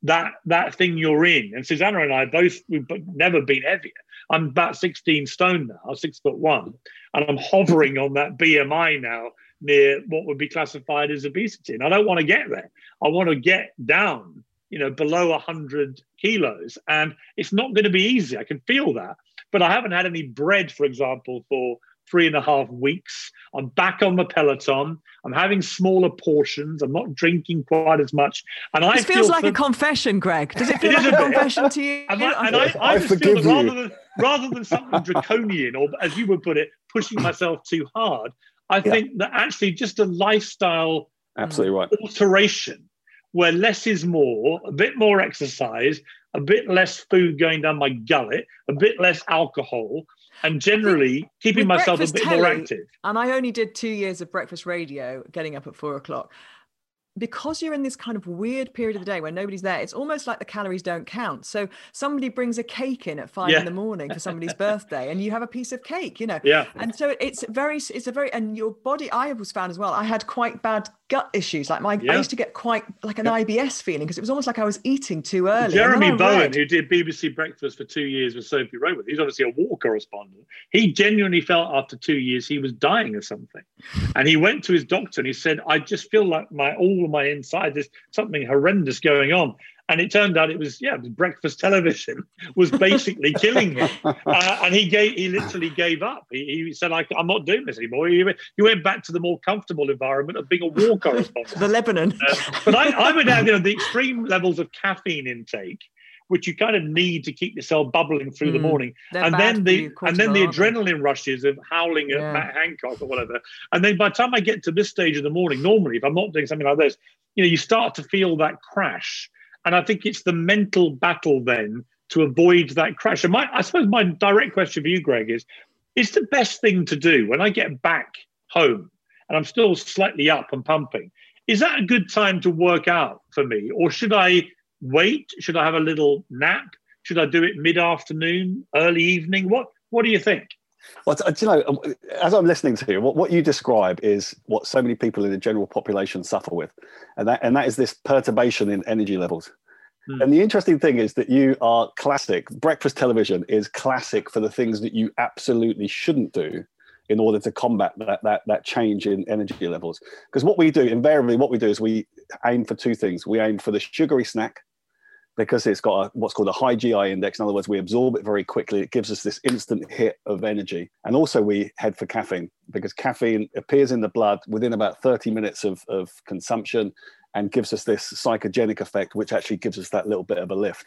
that that thing you're in and susanna and i both we've never been heavier i'm about 16 stone now six foot one and i'm hovering on that bmi now near what would be classified as obesity and i don't want to get there i want to get down you know below 100 kilos and it's not going to be easy i can feel that but i haven't had any bread for example for three and a half weeks. I'm back on the Peloton. I'm having smaller portions. I'm not drinking quite as much. And this I feels like for, a confession, Greg. Does it feel it like a, a confession to you? And I, and I, I, I just feel that rather than, rather than something draconian, or as you would put it, pushing myself too hard, I yeah. think that actually just a lifestyle absolutely right alteration where less is more, a bit more exercise, a bit less food going down my gullet, a bit less alcohol, and generally keeping myself a bit telly, more active. And I only did two years of breakfast radio, getting up at four o'clock because you're in this kind of weird period of the day where nobody's there, it's almost like the calories don't count. So somebody brings a cake in at five yeah. in the morning for somebody's birthday, and you have a piece of cake, you know. Yeah. And so it's very, it's a very, and your body. I was found as well. I had quite bad gut issues. Like my, yeah. I used to get quite like an yeah. IBS feeling because it was almost like I was eating too early. Jeremy Bowen, read, who did BBC Breakfast for two years with Sophie Raworth, he's obviously a war correspondent. He genuinely felt after two years he was dying of something, and he went to his doctor and he said, "I just feel like my all of my inside there's something horrendous going on." and it turned out it was yeah, breakfast television was basically killing him, uh, and he gave he literally gave up. He, he said, I, "I'm not doing this anymore." He, he, went back to the more comfortable environment of being a war correspondent, the Lebanon. Uh, but I, I went down you know the extreme levels of caffeine intake which you kind of need to keep yourself bubbling through mm, the morning. And then the and then the adrenaline rushes of howling at yeah. Matt Hancock or whatever. And then by the time I get to this stage of the morning, normally if I'm not doing something like this, you know, you start to feel that crash. And I think it's the mental battle then to avoid that crash. And my, I suppose my direct question for you, Greg, is is the best thing to do when I get back home and I'm still slightly up and pumping? Is that a good time to work out for me? Or should I wait? Should I have a little nap? Should I do it mid afternoon, early evening? What What do you think? Well, do you know, um, as I'm listening to you, what, what you describe is what so many people in the general population suffer with, and that and that is this perturbation in energy levels. Hmm. And the interesting thing is that you are classic. Breakfast television is classic for the things that you absolutely shouldn't do in order to combat that that that change in energy levels. Because what we do invariably, what we do is we aim for two things. We aim for the sugary snack because it's got a, what's called a high GI index. In other words, we absorb it very quickly. It gives us this instant hit of energy. And also, we head for caffeine because caffeine appears in the blood within about 30 minutes of, of consumption and gives us this psychogenic effect, which actually gives us that little bit of a lift.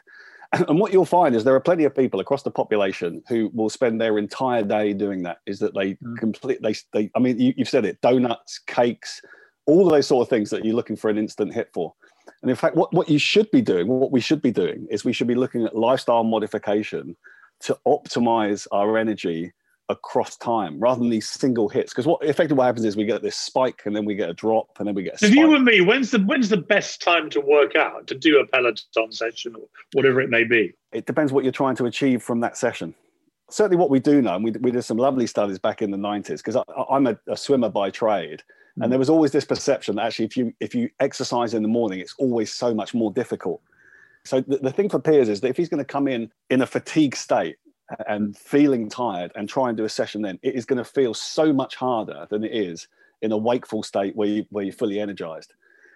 And what you'll find is there are plenty of people across the population who will spend their entire day doing that. Is that they mm. complete they, they I mean you, you've said it donuts, cakes, all of those sort of things that you're looking for an instant hit for. And in fact, what, what you should be doing, what we should be doing, is we should be looking at lifestyle modification to optimize our energy across time rather than these single hits. Because what effectively what happens is we get this spike and then we get a drop and then we get a so spike. you and me, when's the when's the best time to work out to do a Peloton session or whatever it may be? It depends what you're trying to achieve from that session. Certainly, what we do know, and we, we did some lovely studies back in the 90s, because I'm a, a swimmer by trade. And hmm. there was always this perception that actually, if you if you exercise in the morning, it's always so much more difficult. So the, the thing for Piers is that if he's going to come in in a fatigue state and feeling tired and try and do a session, then it is going to feel so much harder than it is in a wakeful state where you where you're fully energized.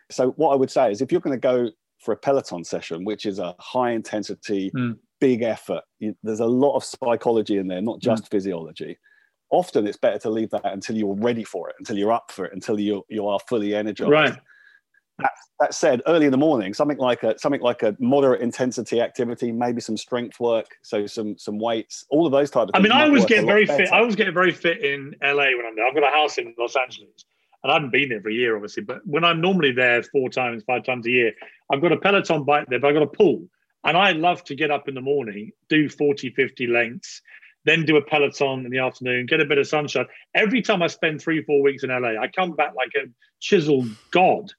So what I would say is if you're going to go for a Peloton session, which is a high intensity, mm. big effort. You, there's a lot of psychology in there, not just mm. physiology. Often it's better to leave that until you're ready for it, until you're up for it, until you you are fully energized. Right. That, that said, early in the morning, something like a something like a moderate intensity activity, maybe some strength work, so some some weights, all of those types of I mean, I was getting very fit. I was getting very fit in LA when I'm there. I've got a house in Los Angeles, and I haven't been there for a year, obviously. But when I'm normally there four times, five times a year, I've got a Peloton bike there, but I've got a pool. And I love to get up in the morning, do 40, 50 lengths, then do a Peloton in the afternoon, get a bit of sunshine. Every time I spend three, four weeks in LA, I come back like a chiseled god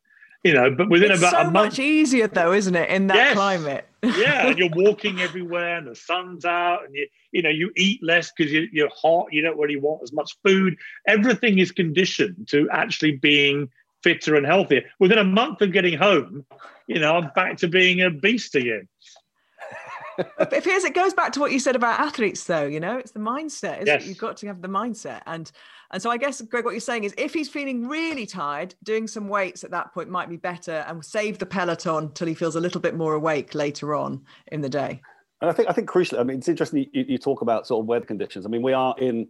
you know, but within it's about so a month, much easier though, isn't it, in that yes. climate? yeah, and you're walking everywhere, and the sun's out, and you you know you eat less because you, you're hot. You don't really want as much food. Everything is conditioned to actually being fitter and healthier. Within a month of getting home, you know, I'm back to being a beast again. If it goes back to what you said about athletes, though. You know, it's the mindset. Yes. You've got to have the mindset, and and so I guess, Greg, what you're saying is if he's feeling really tired, doing some weights at that point might be better and save the Peloton till he feels a little bit more awake later on in the day. And I think, I think crucially, I mean, it's interesting you, you talk about sort of weather conditions. I mean, we are in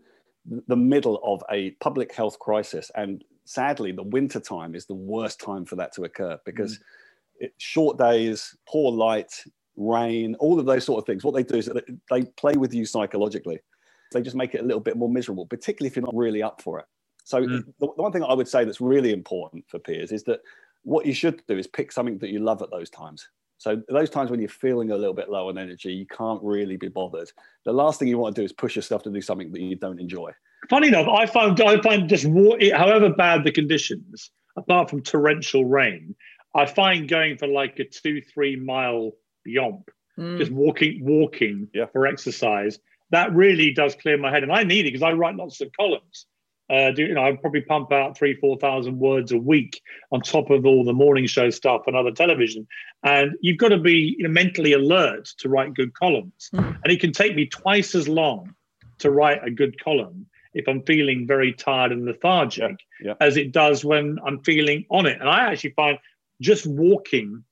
the middle of a public health crisis. And sadly, the winter time is the worst time for that to occur because mm. it, short days, poor light, rain, all of those sort of things. What they do is they play with you psychologically they just make it a little bit more miserable, particularly if you're not really up for it. So mm. the, the one thing I would say that's really important for Piers is that what you should do is pick something that you love at those times. So those times when you're feeling a little bit low on energy, you can't really be bothered. The last thing you want to do is push yourself to do something that you don't enjoy. Funny enough, I find I find just however bad the conditions, apart from torrential rain, I find going for like a two three mile yomp, mm. just walking walking yeah. for exercise that really does clear my head. And I need it because I write lots of columns. Uh, do, you know, I probably pump out three, four thousand words a week on top of all the morning show stuff and other television. And you've got to be you know, mentally alert to write good columns. Mm. And it can take me twice as long to write a good column if I'm feeling very tired and lethargic yeah. Yeah. as it does when I'm feeling on it. And I actually find just walking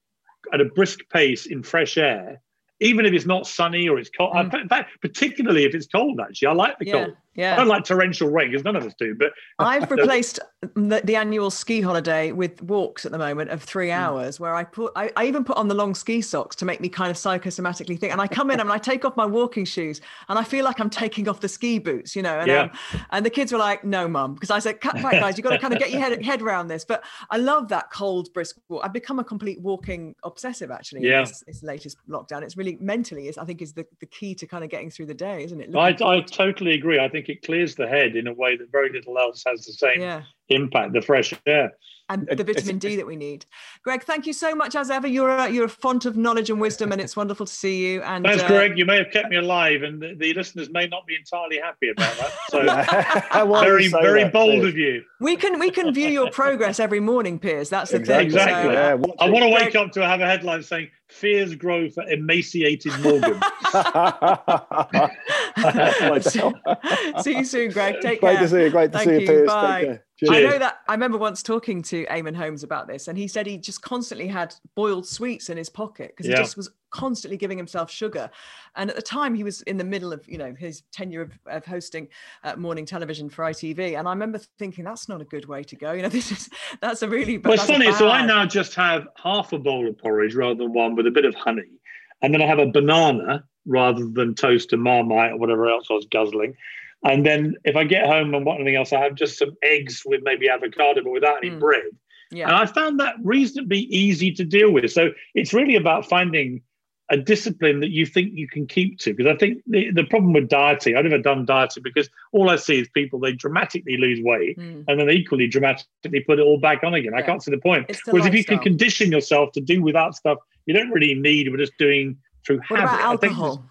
at a brisk pace in fresh air even if it's not sunny or it's cold. Mm. In fact, particularly if it's cold, actually, I like the yeah. cold. Yeah. I don't like torrential rain because none of us do. But I've replaced the, the, annual ski holiday with walks at the moment of three hmm. hours, where I put I, I, even put on the long ski socks to make me kind of psychosomatically think. And I come in and I take off my walking shoes, and I feel like I'm taking off the ski boots, you know. And yeah. um, and the kids were like, "No, mum," because I said, "Cut back, guys. You've got to kind of get your head head around this." But I love that cold, brisk walk. I've become a complete walking obsessive actually. Yeah. This, this latest lockdown, it's really mentally is I think is the, the key to kind of getting through the day, isn't it? I, I totally agree. I think it clears the head head in a way that very little else has the same yeah. impact. The fresh air and the vitamin D that we need. Greg, thank you so much as ever. You're a, you're a font of knowledge and wisdom, and it's wonderful to see you. And thanks, uh, Greg. You may have kept me alive, and the, the, listeners may not be entirely happy about that. So very very that, bold please. of you. We can we can view your progress every morning, Piers. That's the exactly. thing. Exactly. So, yeah, I want to wake Greg, up to have a headline saying "Fears grow for emaciated Morgan." see you soon, Greg. Take Great care. to see you. Great to Thank see you, Piers. Bye. I know that I remember once talking to Eamonn Holmes about this, and he said he just constantly had boiled sweets in his pocket because yeah. he just was constantly giving himself sugar. And at the time, he was in the middle of you know his tenure of, of hosting uh, morning television for ITV, and I remember thinking that's not a good way to go. You know, this is that's a really well. It's funny. Bad... So I now just have half a bowl of porridge rather than one with a bit of honey, and then I have a banana rather than toast and marmite or whatever else I was guzzling. And then if I get home and want anything else, I have just some eggs with maybe avocado, but without any mm. bread. Yeah. And I found that reasonably easy to deal with. So it's really about finding a discipline that you think you can keep to. Because I think the, the problem with dieting, I've never done dieting because all I see is people, they dramatically lose weight mm. and then they equally dramatically put it all back on again. Yeah. I can't see the point. Whereas lifestyle. if you can condition yourself to do without stuff you don't really need, we're just doing through what habit. About alcohol?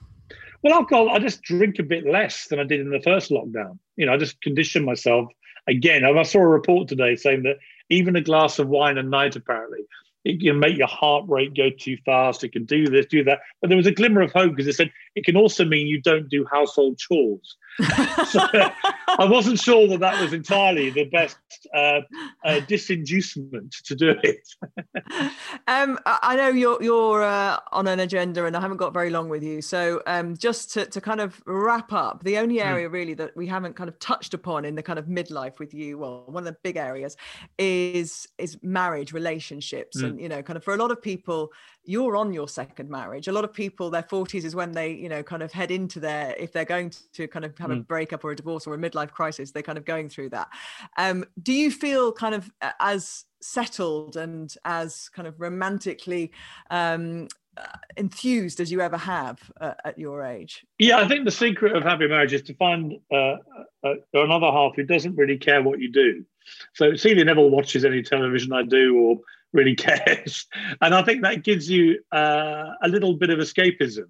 Well, alcohol, I just drink a bit less than I did in the first lockdown. You know, I just condition myself again. I saw a report today saying that even a glass of wine a night, apparently, it can make your heart rate go too fast. It can do this, do that. But there was a glimmer of hope because it said it can also mean you don't do household chores. So I wasn't sure that that was entirely the best uh, uh, disinducement to do it. um, I know you're you're uh, on an agenda, and I haven't got very long with you. So um, just to, to kind of wrap up, the only hmm. area really that we haven't kind of touched upon in the kind of midlife with you, well, one of the big areas is is marriage, relationships, mm. and you know, kind of for a lot of people, you're on your second marriage. A lot of people, their 40s is when they, you know, kind of head into their if they're going to kind of have mm. a breakup or a divorce or a midlife crisis, they're kind of going through that. Um, do you feel kind of as settled and as kind of romantically um, uh, enthused as you ever have uh, at your age? Yeah, I think the secret of happy marriage is to find uh, uh, another half who doesn't really care what you do. So Celia never watches any television I do or really cares, and I think that gives you uh, a little bit of escapism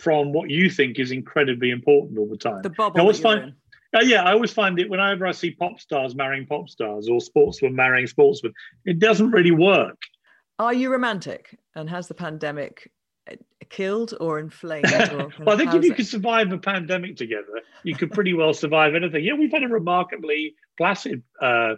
from what you think is incredibly important all the time. The bubble. I always find, uh, yeah, I always find it whenever I see pop stars marrying pop stars or sportsmen marrying sportsmen, it doesn't really work. Are you romantic? And has the pandemic uh, killed or inflamed? Or well, I think if you it? could survive a pandemic together, you could pretty well survive anything. Yeah, we've had a remarkably placid uh,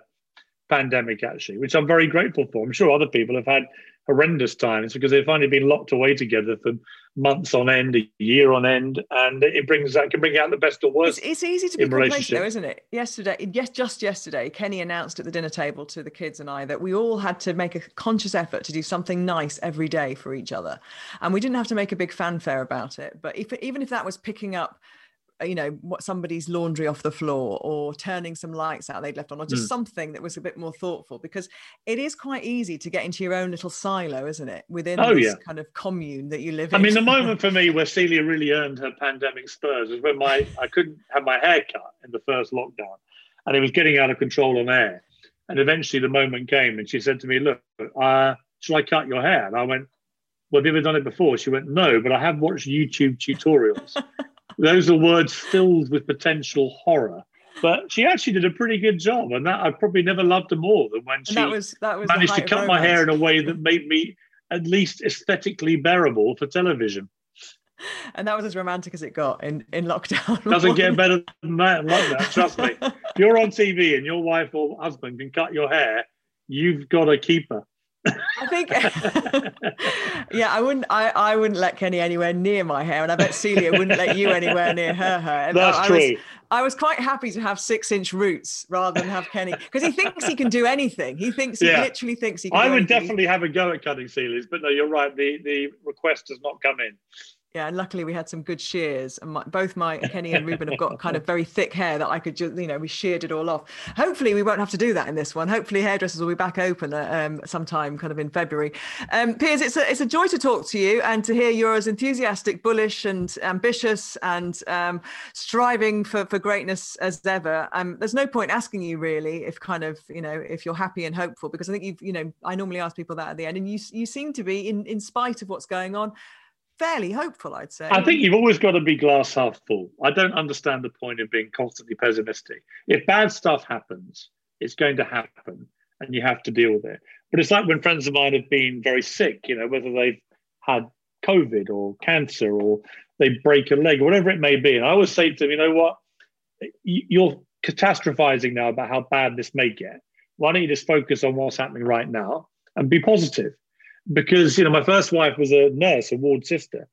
pandemic, actually, which I'm very grateful for. I'm sure other people have had horrendous times because they've finally been locked away together for months on end, a year on end, and it brings that can bring out the best or worst. It's, it's easy to be complacent, though, isn't it? Yesterday, yes, just yesterday, Kenny announced at the dinner table to the kids and I that we all had to make a conscious effort to do something nice every day for each other, and we didn't have to make a big fanfare about it. But if even if that was picking up you know what somebody's laundry off the floor or turning some lights out they'd left on or just mm. something that was a bit more thoughtful because it is quite easy to get into your own little silo isn't it within oh, this yeah. kind of commune that you live in. i mean the moment for me where celia really earned her pandemic spurs was when my i couldn't have my hair cut in the first lockdown and it was getting out of control on air. And eventually the moment came and she said to me look uh, shall i cut your hair? And i went well have you ever done it before? She went no but i have watched youtube tutorials those are words filled with potential horror. But she actually did a pretty good job, and that I probably never loved her more than when she that was, that was managed to cut my hair in a way that made me at least aesthetically bearable for television. And that was as romantic as it got in, in lockdown. Doesn't get better than that lockdown, trust me. If you're on TV and your wife or husband can cut your hair, you've got a keeper. I think, yeah, I wouldn't. I, I wouldn't let Kenny anywhere near my hair, and I bet Celia wouldn't let you anywhere near her hair. That's I, true. I was, I was quite happy to have six-inch roots rather than have Kenny because he thinks he can do anything. He thinks he yeah. literally thinks he. can I would anything. definitely have a go at cutting Celia's, but no, you're right. The the request has not come in yeah, and luckily we had some good shears, and my, both my Kenny and Reuben have got kind of very thick hair that I could just, you know, we sheared it all off. Hopefully, we won't have to do that in this one. Hopefully, hairdressers will be back open uh, um, sometime, kind of in February. Um, Piers, it's a it's a joy to talk to you and to hear you're as enthusiastic, bullish, and ambitious, and um, striving for for greatness as ever. Um, there's no point asking you really if kind of you know if you're happy and hopeful because I think you've you know I normally ask people that at the end, and you you seem to be in in spite of what's going on fairly hopeful, I'd say. I think you've always got to be glass half full. I don't understand the point of being constantly pessimistic. If bad stuff happens, it's going to happen and you have to deal with it. But it's like when friends of mine have been very sick, you know, whether they've had COVID or cancer or they break a leg or whatever it may be. And I always say to them, you know what? You're catastrophizing now about how bad this may get. Why don't you just focus on what's happening right now and be positive? Because you know my first wife was a nurse, a ward sister,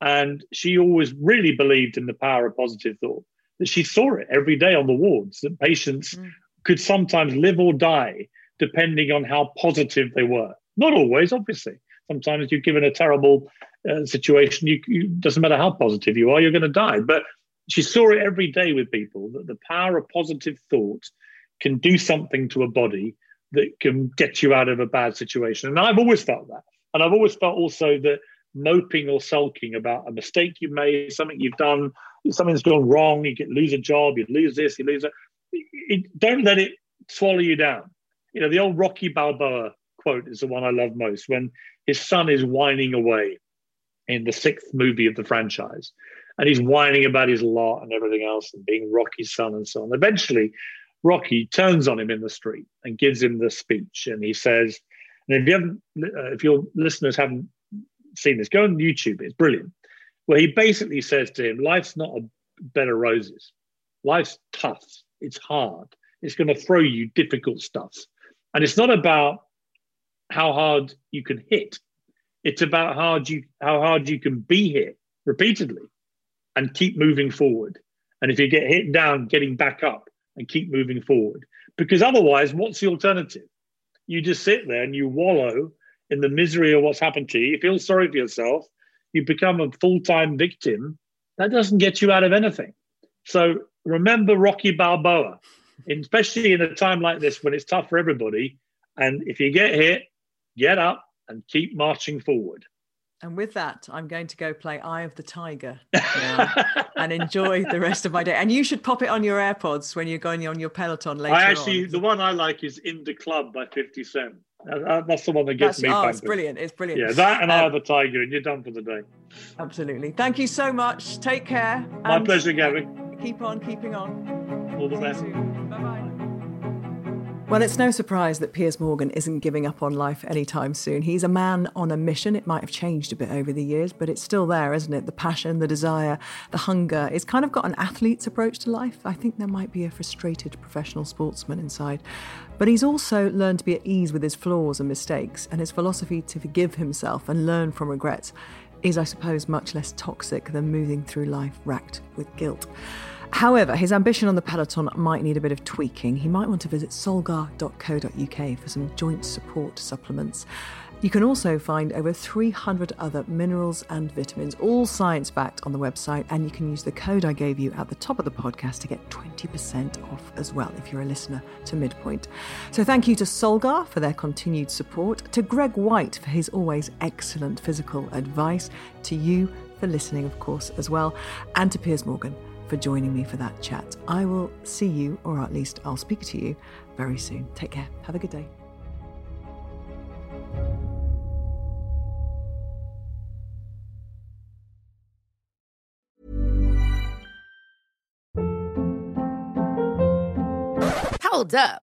and she always really believed in the power of positive thought. That she saw it every day on the wards that patients mm. could sometimes live or die depending on how positive they were. Not always, obviously. Sometimes you're given a terrible uh, situation. You, you doesn't matter how positive you are, you're going to die. But she saw it every day with people that the power of positive thought can do something to a body that can get you out of a bad situation. And I've always felt that. And I've always felt also that moping or sulking about a mistake you made, something you've done, something's gone wrong, you get lose a job, you lose this, you lose that. It, don't let it swallow you down. You know, the old Rocky Balboa quote is the one I love most when his son is whining away in the sixth movie of the franchise. And he's whining about his lot and everything else and being Rocky's son and so on. Eventually, Rocky turns on him in the street and gives him the speech, and he says, and if you haven't, uh, if your listeners haven't seen this, go on YouTube. It's brilliant. Where he basically says to him, "Life's not a bed of roses. life's tough, it's hard, it's going to throw you difficult stuff. And it's not about how hard you can hit, it's about hard you, how hard you can be hit repeatedly and keep moving forward. And if you get hit down, getting back up and keep moving forward. Because otherwise, what's the alternative? You just sit there and you wallow in the misery of what's happened to you. You feel sorry for yourself. You become a full time victim. That doesn't get you out of anything. So remember Rocky Balboa, especially in a time like this when it's tough for everybody. And if you get hit, get up and keep marching forward. And with that, I'm going to go play Eye of the Tiger and enjoy the rest of my day. And you should pop it on your AirPods when you're going on your Peloton later. I actually, on. the one I like is In the Club by 50 Cent. That's the one that gets That's, me. Oh, pumping. it's brilliant. It's brilliant. Yeah, that and Um, Eye of the Tiger, and you're done for the day. Absolutely. Thank you so much. Take care. My pleasure, Gary. Keep on keeping on. All the See best. Well, it's no surprise that Piers Morgan isn't giving up on life anytime soon. He's a man on a mission. It might have changed a bit over the years, but it's still there, isn't it? The passion, the desire, the hunger. It's kind of got an athlete's approach to life. I think there might be a frustrated professional sportsman inside. But he's also learned to be at ease with his flaws and mistakes, and his philosophy to forgive himself and learn from regrets is, I suppose, much less toxic than moving through life racked with guilt. However, his ambition on the peloton might need a bit of tweaking. He might want to visit solgar.co.uk for some joint support supplements. You can also find over 300 other minerals and vitamins, all science backed, on the website, and you can use the code I gave you at the top of the podcast to get 20% off as well if you're a listener to Midpoint. So thank you to Solgar for their continued support, to Greg Whyte for his always excellent physical advice, to you for listening, of course, as well, and to Piers Morgan for joining me for that chat. I will see you, or at least I'll speak to you very soon. Take care. Have a good day. Hold up.